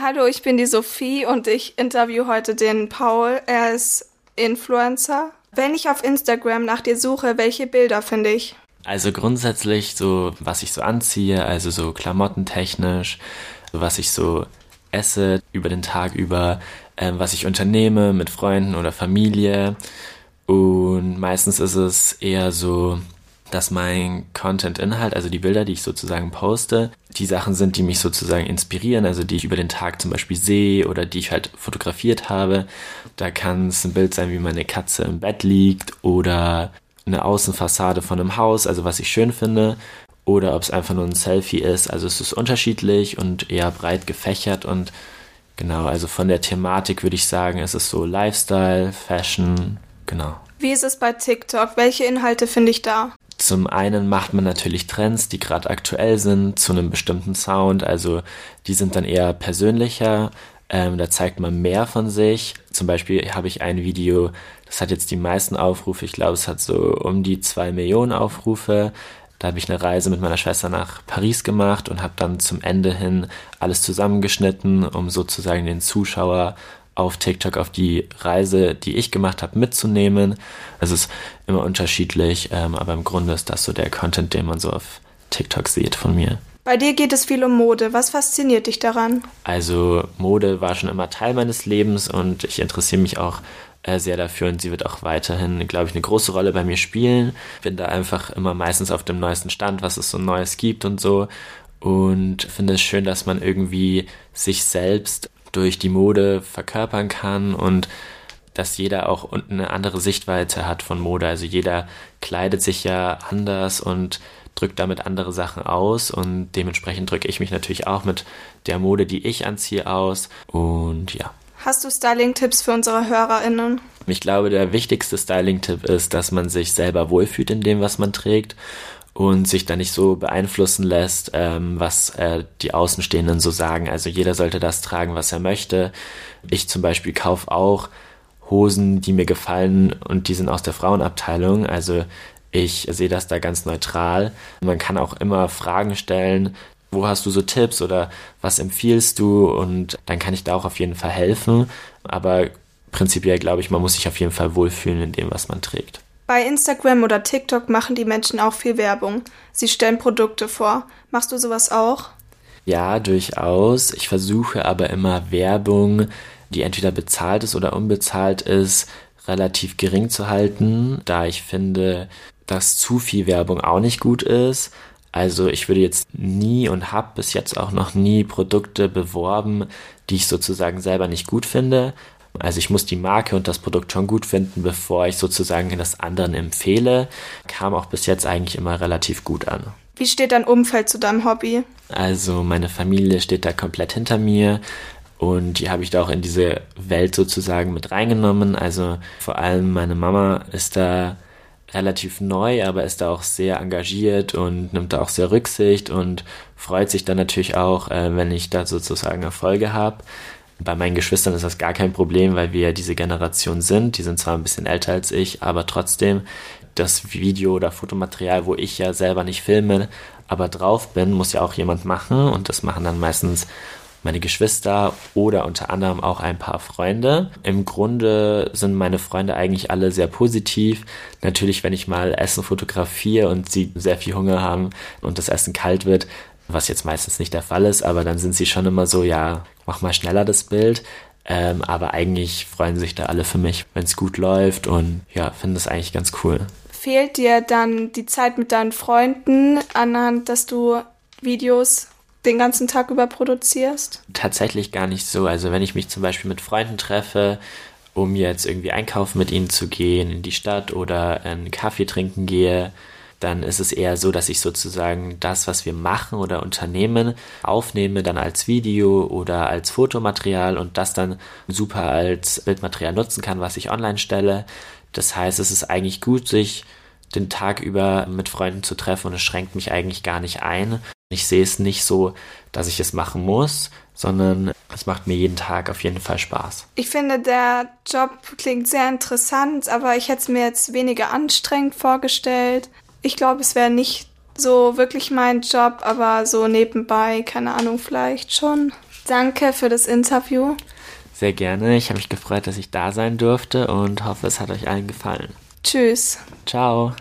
Hallo, ich bin die Sophie und ich interview heute den Paul. Er ist Influencer. Wenn ich auf Instagram nach dir suche, welche Bilder finde ich? Also grundsätzlich so, was ich so anziehe, also so klamottentechnisch, was ich so esse über den Tag über, äh, was ich unternehme mit Freunden oder Familie. Und meistens ist es eher so, dass mein Content-Inhalt, also die Bilder, die ich sozusagen poste, die Sachen sind, die mich sozusagen inspirieren, also die ich über den Tag zum Beispiel sehe oder die ich halt fotografiert habe. Da kann es ein Bild sein, wie meine Katze im Bett liegt oder eine Außenfassade von einem Haus, also was ich schön finde, oder ob es einfach nur ein Selfie ist. Also es ist unterschiedlich und eher breit gefächert und genau, also von der Thematik würde ich sagen, es ist so Lifestyle, Fashion, genau. Wie ist es bei TikTok? Welche Inhalte finde ich da? Zum einen macht man natürlich Trends, die gerade aktuell sind, zu einem bestimmten Sound. Also die sind dann eher persönlicher. Ähm, da zeigt man mehr von sich. Zum Beispiel habe ich ein Video, das hat jetzt die meisten Aufrufe. Ich glaube, es hat so um die zwei Millionen Aufrufe. Da habe ich eine Reise mit meiner Schwester nach Paris gemacht und habe dann zum Ende hin alles zusammengeschnitten, um sozusagen den Zuschauer auf TikTok auf die Reise, die ich gemacht habe, mitzunehmen. Es ist immer unterschiedlich, ähm, aber im Grunde ist das so der Content, den man so auf TikTok sieht von mir. Bei dir geht es viel um Mode. Was fasziniert dich daran? Also Mode war schon immer Teil meines Lebens und ich interessiere mich auch äh, sehr dafür und sie wird auch weiterhin, glaube ich, eine große Rolle bei mir spielen. Bin da einfach immer meistens auf dem neuesten Stand, was es so Neues gibt und so. Und finde es schön, dass man irgendwie sich selbst durch die Mode verkörpern kann und dass jeder auch eine andere Sichtweite hat von Mode. Also jeder kleidet sich ja anders und drückt damit andere Sachen aus und dementsprechend drücke ich mich natürlich auch mit der Mode, die ich anziehe, aus und ja. Hast du Styling-Tipps für unsere HörerInnen? Ich glaube, der wichtigste Styling-Tipp ist, dass man sich selber wohlfühlt in dem, was man trägt und sich da nicht so beeinflussen lässt, ähm, was äh, die Außenstehenden so sagen. Also jeder sollte das tragen, was er möchte. Ich zum Beispiel kaufe auch Hosen, die mir gefallen und die sind aus der Frauenabteilung. Also ich sehe das da ganz neutral. Man kann auch immer Fragen stellen, wo hast du so Tipps oder was empfiehlst du und dann kann ich da auch auf jeden Fall helfen. Aber prinzipiell glaube ich, man muss sich auf jeden Fall wohlfühlen in dem, was man trägt. Bei Instagram oder TikTok machen die Menschen auch viel Werbung. Sie stellen Produkte vor. Machst du sowas auch? Ja, durchaus. Ich versuche aber immer Werbung, die entweder bezahlt ist oder unbezahlt ist, relativ gering zu halten, da ich finde, dass zu viel Werbung auch nicht gut ist. Also ich würde jetzt nie und habe bis jetzt auch noch nie Produkte beworben, die ich sozusagen selber nicht gut finde. Also ich muss die Marke und das Produkt schon gut finden, bevor ich sozusagen das anderen empfehle. Kam auch bis jetzt eigentlich immer relativ gut an. Wie steht dein Umfeld zu deinem Hobby? Also meine Familie steht da komplett hinter mir und die habe ich da auch in diese Welt sozusagen mit reingenommen. Also vor allem meine Mama ist da relativ neu, aber ist da auch sehr engagiert und nimmt da auch sehr Rücksicht und freut sich dann natürlich auch, äh, wenn ich da sozusagen Erfolge habe. Bei meinen Geschwistern ist das gar kein Problem, weil wir diese Generation sind. Die sind zwar ein bisschen älter als ich, aber trotzdem das Video oder Fotomaterial, wo ich ja selber nicht filme, aber drauf bin, muss ja auch jemand machen und das machen dann meistens meine Geschwister oder unter anderem auch ein paar Freunde. Im Grunde sind meine Freunde eigentlich alle sehr positiv. Natürlich, wenn ich mal Essen fotografiere und sie sehr viel Hunger haben und das Essen kalt wird, was jetzt meistens nicht der Fall ist, aber dann sind sie schon immer so, ja, mach mal schneller das Bild. Ähm, aber eigentlich freuen sich da alle für mich, wenn es gut läuft und ja, finden das eigentlich ganz cool. Fehlt dir dann die Zeit mit deinen Freunden anhand, dass du Videos den ganzen Tag über produzierst? Tatsächlich gar nicht so. Also wenn ich mich zum Beispiel mit Freunden treffe, um jetzt irgendwie einkaufen mit ihnen zu gehen in die Stadt oder einen Kaffee trinken gehe, dann ist es eher so, dass ich sozusagen das, was wir machen oder unternehmen, aufnehme, dann als Video oder als Fotomaterial und das dann super als Bildmaterial nutzen kann, was ich online stelle. Das heißt, es ist eigentlich gut, sich den Tag über mit Freunden zu treffen und es schränkt mich eigentlich gar nicht ein. Ich sehe es nicht so, dass ich es machen muss, sondern es macht mir jeden Tag auf jeden Fall Spaß. Ich finde, der Job klingt sehr interessant, aber ich hätte es mir jetzt weniger anstrengend vorgestellt ich glaube, es wäre nicht so wirklich mein Job, aber so nebenbei, keine Ahnung, vielleicht schon. Danke für das Interview. Sehr gerne. Ich habe mich gefreut, dass ich da sein durfte und hoffe, es hat euch allen gefallen. Tschüss. Ciao.